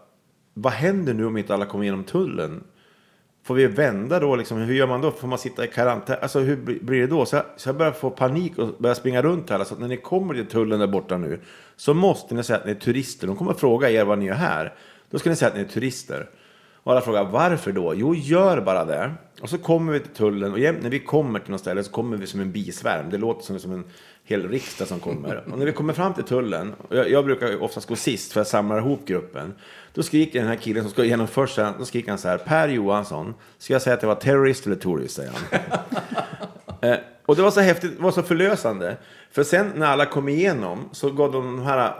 vad händer nu om inte alla kommer igenom tullen? Får vi vända då? Liksom, hur gör man då? Får man sitta i karantän? Alltså hur blir det då? Så jag, så jag börjar få panik och börjar springa runt här. Så att när ni kommer till tullen där borta nu så måste ni säga att ni är turister. De kommer att fråga er vad ni gör här. Då ska ni säga att ni är turister. Och alla frågar varför då? Jo, gör bara det. Och så kommer vi till tullen och jämt när vi kommer till något ställe så kommer vi som en bisvärm. Det låter som, som en hel riksdag som kommer. Och när vi kommer fram till tullen, och jag, jag brukar oftast gå sist för jag samlar ihop gruppen. Då skriker den här killen som ska igenom först, då skriker han så här, Per Johansson, ska jag säga att jag var terrorist eller tourist, säger han. Eh, och det var så häftigt, det var så förlösande. För sen när alla kom igenom så gav de här eh,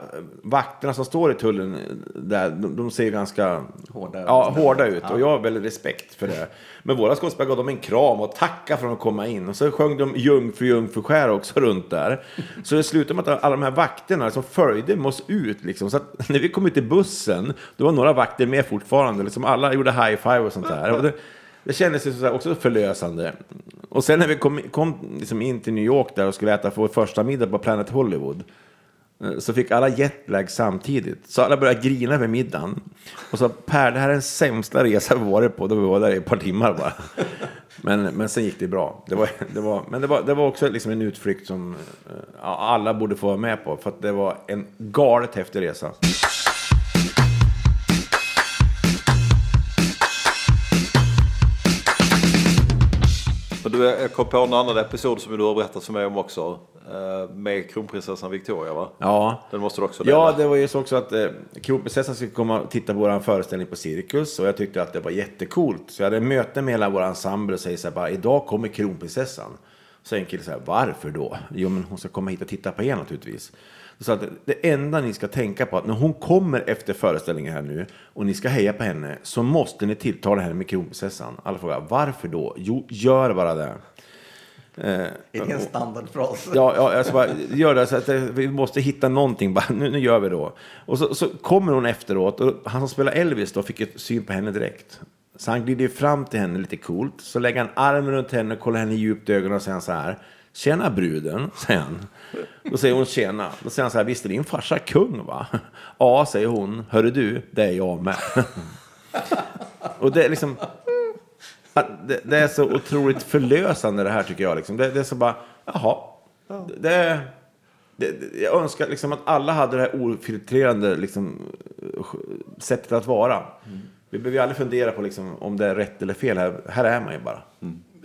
vakterna som står i tullen eh, där, de, de ser ganska Hårda. ja, hårda ut. Och jag har väldigt respekt för det. Men våra skådespelare gav dem en kram och tacka för att de komma in. Och så sjöng de Jungfru, Jungfruskär också runt där. Så det slutade med att alla de här vakterna som följde med oss ut. Liksom. Så att när vi kom ut i bussen, då var några vakter med fortfarande. Liksom alla gjorde high five och sånt där. Och det, det kändes ju så här också förlösande. Och sen när vi kom, kom liksom in till New York där och skulle äta vår första middag på Planet Hollywood. Eh, så fick alla jetlag samtidigt. Så alla började grina vid middagen. Och så Per, det här är den sämsta resa vi varit på. Då vi var där i ett par timmar bara. Men, men sen gick det bra. Det var, det var, men det var, det var också liksom en utflykt som ja, alla borde få vara med på. För att det var en galet häftig resa. Jag kom på en annan episod som du har berättat för mig om också. eh, Med kronprinsessan Victoria va? Ja, Den måste du också dela. Ja, det var ju så också att eh, kronprinsessan skulle komma och titta på vår föreställning på Cirkus och jag tyckte att det var jättecoolt. Så jag hade möte med hela vår ensemble och säger så här bara, idag kommer kronprinsessan. Så en kille så här, varför då? Jo, men hon ska komma hit och titta på er naturligtvis. Så att det enda ni ska tänka på att när hon kommer efter föreställningen här nu och ni ska heja på henne så måste ni tilltala henne med kronprinsessan. Alla frågar, varför då? Jo, gör bara det. Är det en standardfras? Ja, ja ska bara göra det så att eh, vi måste hitta någonting. Bara, nu, nu gör vi då. Och så, så kommer hon efteråt och han som spelar Elvis då fick ett syn på henne direkt. Så han glider fram till henne lite coolt. Så lägger han armen runt henne och kollar henne djupt i ögonen och säger så här. Tjena bruden, säger han. Då säger hon tjena. Då säger han så här, visst är din farsa kung va? Ja, säger hon. Hörru du, det är jag med. Och det är liksom... Det, det är så otroligt förlösande det här tycker jag. Liksom. Det, det är så bara, jaha. Det, det, jag önskar liksom att alla hade det här ofiltrerande liksom, sättet att vara. Vi behöver ju aldrig fundera på liksom, om det är rätt eller fel. Här, här är man ju bara.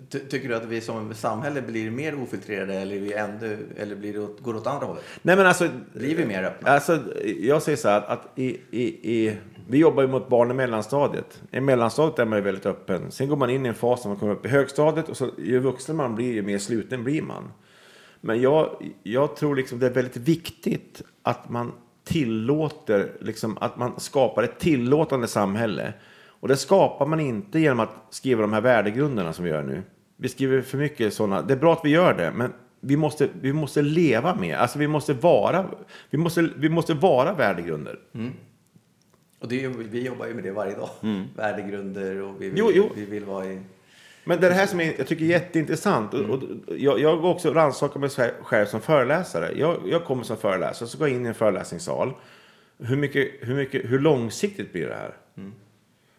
Ty- Tycker du att vi som samhälle blir mer ofiltrerade eller, vi ändå, eller blir det åt, går det åt andra hållet? Nej men alltså, Blir vi mer öppna? Alltså, jag säger så här att i, i, i, vi jobbar ju mot barn i mellanstadiet. I mellanstadiet är man ju väldigt öppen. Sen går man in i en fas när man kommer upp i högstadiet och så, ju vuxen man blir, ju mer sluten blir man. Men jag, jag tror liksom det är väldigt viktigt att man tillåter, liksom, att man skapar ett tillåtande samhälle. Och det skapar man inte genom att skriva de här värdegrunderna som vi gör nu. Vi skriver för mycket sådana. Det är bra att vi gör det, men vi måste, vi måste leva med, alltså vi måste vara, vi måste, vi måste vara värdegrunder. Och det vi jobbar ju med det varje dag. Värdegrunder och vi vill, Jo, jo. vi vill vara i... Men det är det här som är, jag tycker är jätteintressant. Och, och, jag, jag också rannsakar mig själv- som föreläsare. Jag, jag kommer som föreläsare, så går jag in i en föreläsningssal. Hur, mycket, hur, mycket, hur långsiktigt blir det här?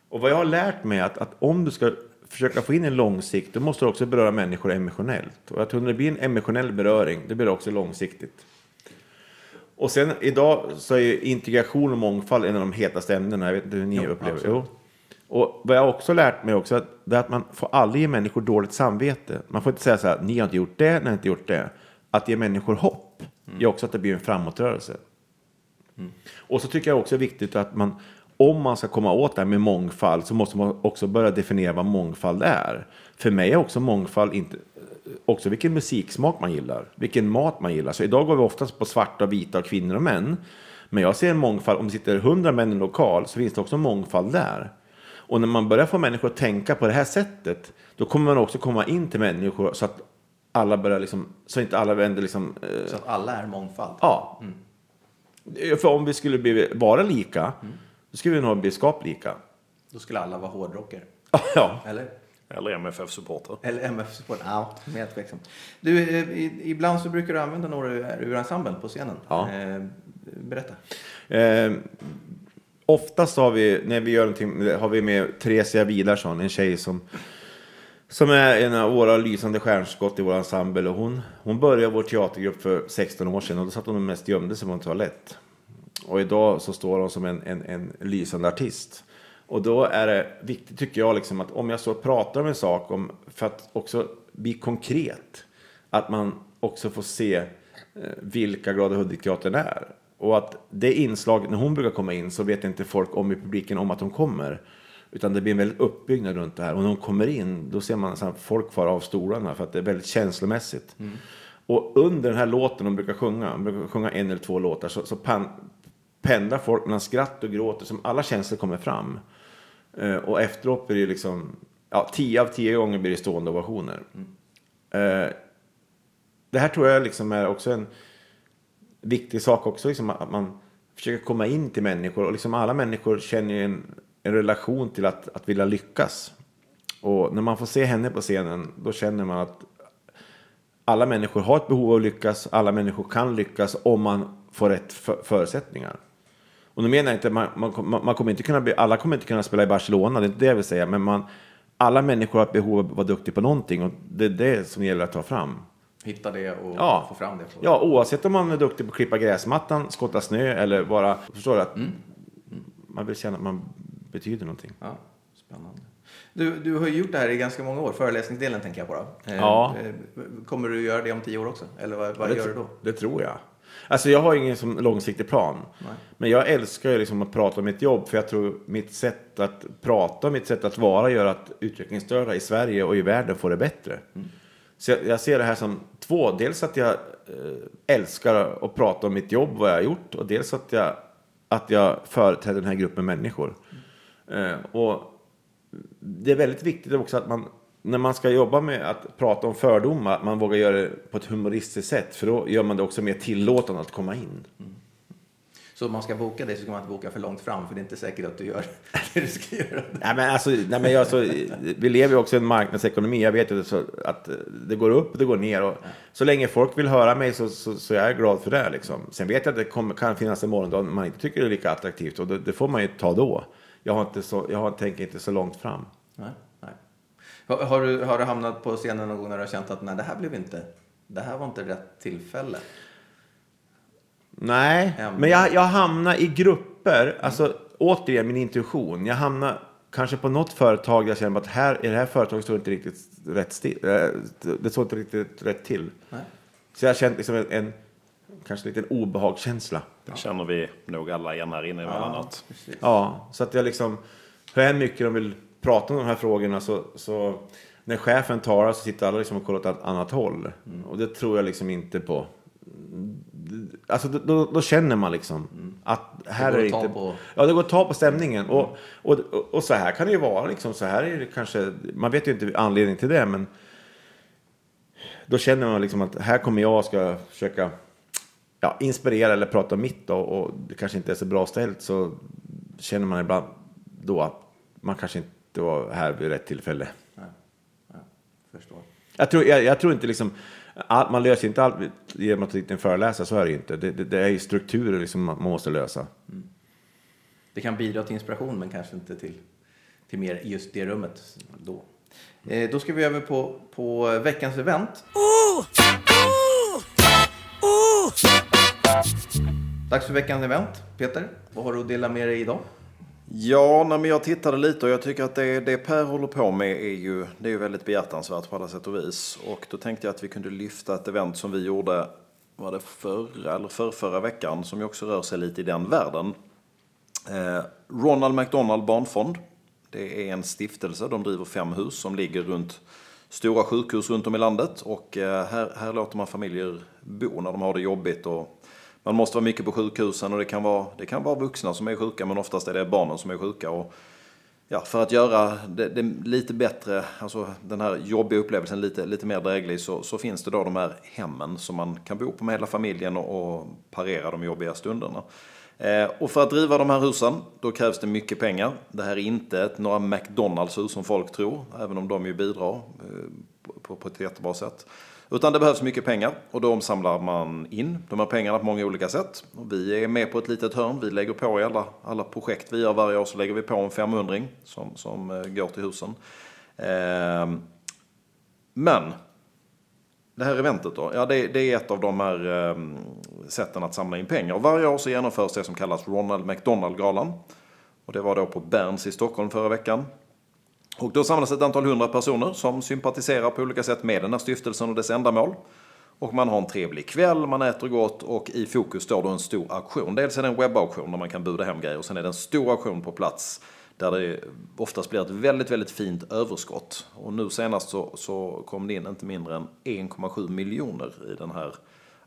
Och vad jag har lärt mig är att, att om du ska försöka få in en långsikt, då måste du också beröra människor emotionellt. Och jag tror när det blir en emotionell beröring, det blir det också långsiktigt. Och sen idag så är ju integration och mångfald en av de hetaste ämnena. Jag vet inte hur ni Jo, upplever. Jo. Och vad jag också lärt mig också, att, det är att man får aldrig ge människor dåligt samvete. Man får inte säga så här, ni har inte gjort det, ni har inte gjort det. Att ge människor hopp gör också att det blir en framåtrörelse. Och så tycker jag också det är viktigt att man, om man ska komma åt det här med mångfald, så måste man också börja definiera vad mångfald är. För mig är också mångfald inte, också vilken musiksmak man gillar, vilken mat man gillar. Så idag går vi oftast på svarta, vita, och kvinnor och män. Men jag ser en mångfald, om det sitter hundra män i en lokal så finns det också mångfald där. Och när man börjar få människor att tänka på det här sättet, då kommer man också komma in till människor så att alla börjar liksom, så inte alla vänder liksom eh, Så att alla är mångfald. Ja. För om vi skulle bli, vara lika, då skulle vi nog bli skaplika. Då skulle alla vara hårdrockare. ja. Eller? Eller MFF-supporter. Eller MF-support? Ja, mer tveksam. Du, eh, i- ibland så brukar du använda några ur, ensemblen på scenen. Ja. Eh, berätta. Eh, oftast har vi, när vi gör någonting, har vi med Theresia Vidarsson, en tjej som, som är en av våra lysande stjärnskott i vår ensemble. Och hon, hon började vår teatergrupp för 16 år sedan och då satt hon mest gömde sig på en toalett. Och idag så står hon som en, en, en lysande artist. Och då är det viktigt tycker jag liksom att om jag så pratar om en sak om, för att också bli konkret, att man också får se eh, vilka Glada Hudik-teatern är. Och att det inslag, när hon brukar komma in så vet inte folk om i publiken om att hon kommer. Utan det blir en väldigt uppbyggnad runt det här. Och när hon kommer in, då ser man här, folk fara av stolarna för att det är väldigt känslomässigt. Och under den här låten de brukar sjunga, de brukar sjunga en eller två låtar, så, så pan, pendlar folk mellan skratt och gråt, som alla känslor kommer fram. Eh, och efteråt blir det liksom, ja, tio av tio gånger blir det stående ovationer. Eh, det här tror jag liksom är också en viktig sak också, liksom att man försöker komma in till människor. Och liksom alla människor känner ju en, en relation till att, att vilja lyckas. Och när man får se henne på scenen, då känner man att alla människor har ett behov av att lyckas. Alla människor kan lyckas om man får rätt förutsättningar. Och nu menar jag inte, man, man, man kommer inte kunna bli, alla kommer inte kunna spela i Barcelona, det är inte det jag vill säga. Men man, alla människor har ett behov av att vara duktig på någonting och det är det som gäller att ta fram. Hitta det och Ja. få fram det. Ja, oavsett om man är duktig på att klippa gräsmattan, skotta snö eller bara, förstår du? Att Man vill känna att man betyder någonting. Ja, spännande. Du, du har ju gjort det här i ganska många år, föreläsningsdelen tänker jag på. Då. Ja. eh, Kommer du göra det om tio år också? Eller vad, vad det, gör du då? Det tror jag. Alltså jag har ingen som långsiktig plan. Men jag älskar ju liksom att prata om mitt jobb. För jag tror mitt sätt att prata och mitt sätt att vara gör att utvecklingsstörda i Sverige och i världen får det bättre. Så jag, jag ser det här som två. Dels att jag eh, älskar att prata om mitt jobb, vad jag har gjort. Och dels att jag, att jag företräder den här gruppen människor. Eh, och det är väldigt viktigt också att man, när man ska jobba med att prata om fördomar, att man vågar göra det på ett humoristiskt sätt. För då gör man det också mer tillåtande att komma in. Så om man ska boka det så ska man inte boka för långt fram, för det är inte säkert att du gör det du ska göra. Nej, men alltså, nej, men jag, så, vi lever ju också i en marknadsekonomi. Jag vet ju så, att det går upp och det går ner. Och så länge folk vill höra mig så, så, så är jag glad för det. Liksom. Sen vet jag att det kommer, kan finnas en morgondag när man inte tycker det är lika attraktivt. Och det, det får man ju ta då. Jag, har inte så, jag har, tänker inte så långt fram. Nej. Har, har, du, har du hamnat på scenen någon gång när du har känt att nej, det här blev inte, det här var inte rätt tillfälle? Nej, Hem. men jag, jag hamnar i grupper. Alltså, återigen, min intuition. Jag hamnar kanske på något företag där jag känner att här, i det här företaget står inte riktigt rätt still. eh, Det står inte riktigt rätt till. Nej. Så jag har känt liksom en, en kanske lite en obehagskänsla. Det känner vi nog alla igen här inne emellanåt. Ja, så att jag liksom, hur mycket de vill prata om de här frågorna så, så när chefen talar så sitter alla liksom och kollar åt ett annat håll. Och det tror jag liksom inte på. Alltså då, då, då känner man liksom att här är det ta inte... på. Ja, det går att ta på stämningen. Och, och, och, och så här kan det ju vara liksom. Så här är det kanske, man vet ju inte anledningen till det men då känner man liksom att här kommer jag och ska försöka ja, inspirera eller prata om mitt då, och det kanske inte är så bra ställt så känner man ibland då att man kanske inte var här vid rätt tillfälle. Förstår. Jag tror, jag, jag tror inte liksom, all, man löser inte allt genom att ta dit en föreläsare, så är det inte. Det, det, det är ju strukturer liksom man måste lösa. Det kan bidra till inspiration, men kanske inte till, till mer just det rummet då. Eh, då ska vi över på, på veckans event. Dags för veckans event. Peter, vad har du att dela med dig idag? Ja, nej, men jag tittade lite och jag tycker att det, det Per håller på med är ju, det är ju väldigt behjärtansvärt på alla sätt och vis. Och då tänkte jag att vi kunde lyfta ett event som vi gjorde, var det förra eller för förra veckan, som ju också rör sig lite i den världen. Eh, Ronald McDonald Barnfond. Det är en stiftelse, de driver fem hus som ligger runt stora sjukhus runt om i landet. Och eh, här, här låter man familjer bo när de har det jobbigt. Och man måste vara mycket på sjukhusen och det kan, vara, det kan vara vuxna som är sjuka men oftast är det barnen som är sjuka. Och ja, för att göra det, det lite bättre, alltså den här jobbiga upplevelsen lite, lite mer dräglig så, så finns det då de här hemmen som man kan bo på med hela familjen och, och parera de jobbiga stunderna. Eh, och för att driva de här husen, då krävs det mycket pengar. Det här är inte ett, några McDonalds-hus som folk tror, även om de ju bidrar eh, på, på ett jättebra sätt. Utan det behövs mycket pengar och då samlar man in de här pengarna på många olika sätt. Och vi är med på ett litet hörn, vi lägger på i alla, alla projekt vi gör varje år så lägger vi på en 500 som, som eh, går till husen. Eh, men det här eventet då, ja det, det är ett av de här eh, sätten att samla in pengar. Och varje år så genomförs det som kallas Ronald McDonald-galan. Och det var då på Berns i Stockholm förra veckan. Och då samlas ett antal hundra personer som sympatiserar på olika sätt med den här stiftelsen och dess ändamål. Och man har en trevlig kväll, man äter gott och i fokus står då en stor auktion. Dels är det en webbauktion där man kan buda hem grejer och sen är det en stor auktion på plats där det oftast blir ett väldigt, väldigt fint överskott. Och nu senast så, så kom det in inte mindre än 1,7 miljoner i den här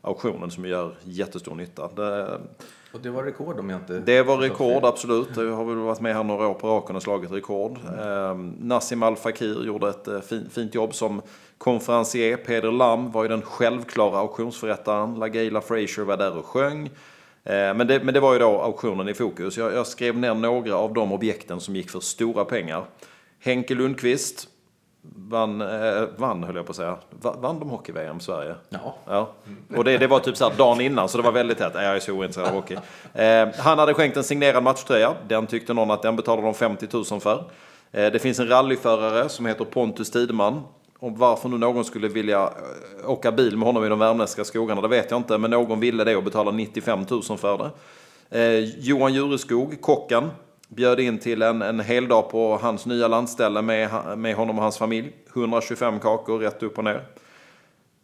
auktionen som gör jättestor nytta. Det, Och det var rekord om jag inte... det var rekord, absolut. Jag har väl varit med här några år på raken och slagit rekord. Eh, Nassim Al Fakir gjorde ett eh, fin, fint jobb som konferencier. Peder Lam var ju den självklara auktionsförrättaren. LaGayla Frazier var där och sjöng. Eh, men, det, men det var ju då auktionen i fokus. Jag, jag skrev ner några av de objekten som gick för stora pengar. Henke Lundqvist, vann, eh, vann höll jag på att säga, Va- vann de hockey-VM Sverige? Ja. Ja, och det, det var typ så här dagen innan, så det var väldigt tätt. Nej, Jag är så ointresserad av hockey. Eh, han hade skänkt en signerad matchtröja. Den tyckte någon att den betalade de 50 000 för. Eh, det finns en rallyförare som heter Pontus Tideman. Och varför nu någon skulle vilja eh, åka bil med honom i de värmländska skogarna, det vet jag inte. Men någon ville det och betalade 95 000 för det. Eh, Johan Jureskog, kocken, bjöd in till en, en hel dag på hans nya landställe med, med honom och hans familj. 125 kakor rätt upp och ner.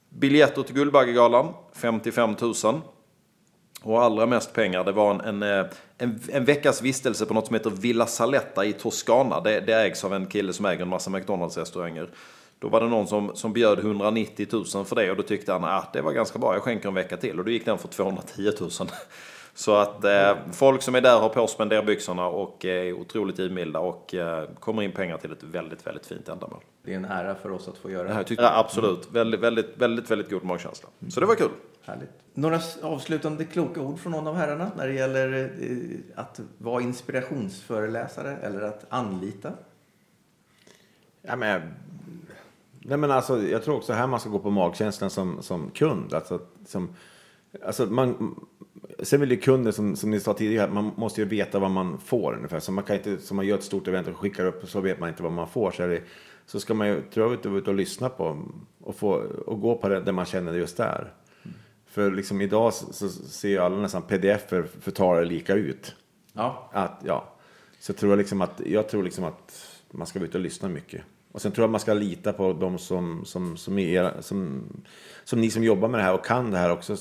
Biljetter till Guldbaggegalan, 55 000. Och allra mest pengar, det var en, en, eh, en, en veckas vistelse på något som heter Villa Saletta i Toscana. Det, det ägs av en kille som äger en massa McDonalds-restauranger. Då var det någon som, som bjöd 190 000 för det och då tyckte han att ah, det var ganska bra, jag skänker en vecka till. Och då gick den för 210 000. Så att eh, folk som är där har på spenderbyxorna och är otroligt givmilda och eh, kommer in pengar till ett väldigt, väldigt fint ändamål. Det är en ära för oss att få göra Det här jag absolut. Väldigt, väldigt, väldigt, väldigt god magkänsla. Så det var kul. Härligt. Några avslutande kloka ord från någon av herrarna när det gäller eh, att vara inspirationsföreläsare eller att anlita? Ja, men, nej, men alltså, jag tror också här man ska gå på magkänslan som, som kund. Alltså, som, alltså man, sen vill ju kunden, som, som ni sa tidigare, man måste ju veta vad man får ungefär. Så man kan inte, som man gör ett stort event och skickar upp så vet man inte vad man får. Så, det, så ska man ju, tror jag, vara ute och lyssna på och, få, och gå på det där man känner det just där. För liksom idag så, så ser ju alla nästan pdf-er för talare lika ut. Ja, Att, ja. Så tror jag, liksom att, jag tror liksom att man ska vara ute och lyssna mycket. Och sen tror jag att man ska lita på de som, som, som, är, som, som ni som jobbar med det här och kan det här också.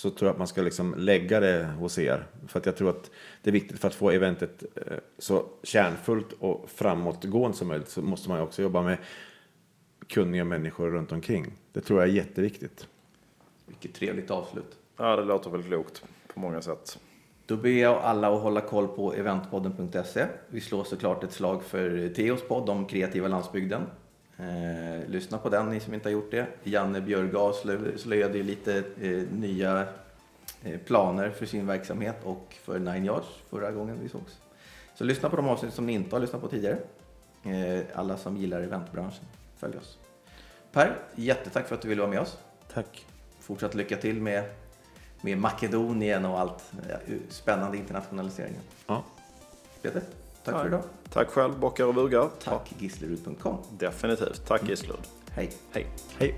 Så tror jag att man ska liksom lägga det hos er. För att jag tror att det är viktigt för att få eventet eh, så kärnfullt och framåtgående som möjligt. Så måste man också jobba med kunniga människor runt omkring. Det tror jag är jätteviktigt. vilket trevligt avslut. Ja, det låter väl klokt på många sätt. Då ber jag alla att hålla koll på eventpodden.se. Vi slår såklart ett slag för Theos podd om kreativa landsbygden. Eh, lyssna på den, ni som inte har gjort det. Janne Björgaard slö- slöjade ju lite eh, nya eh, planer för sin verksamhet och för Nine Yards förra gången vi sågs. Så lyssna på de avsnitt som ni inte har lyssnat på tidigare. Eh, alla som gillar eventbranschen, följ oss. Per, jättetack för att du ville vara med oss. Tack. Fortsatt lycka till med, med Makedonien och allt eh, spännande internationaliseringen. Ja. Peter, Tack för idag. Tack själv, bockar och bugar. Tack. Gislerud.com. Definitivt. Tack Gislerud. Hej. Hej. Hej.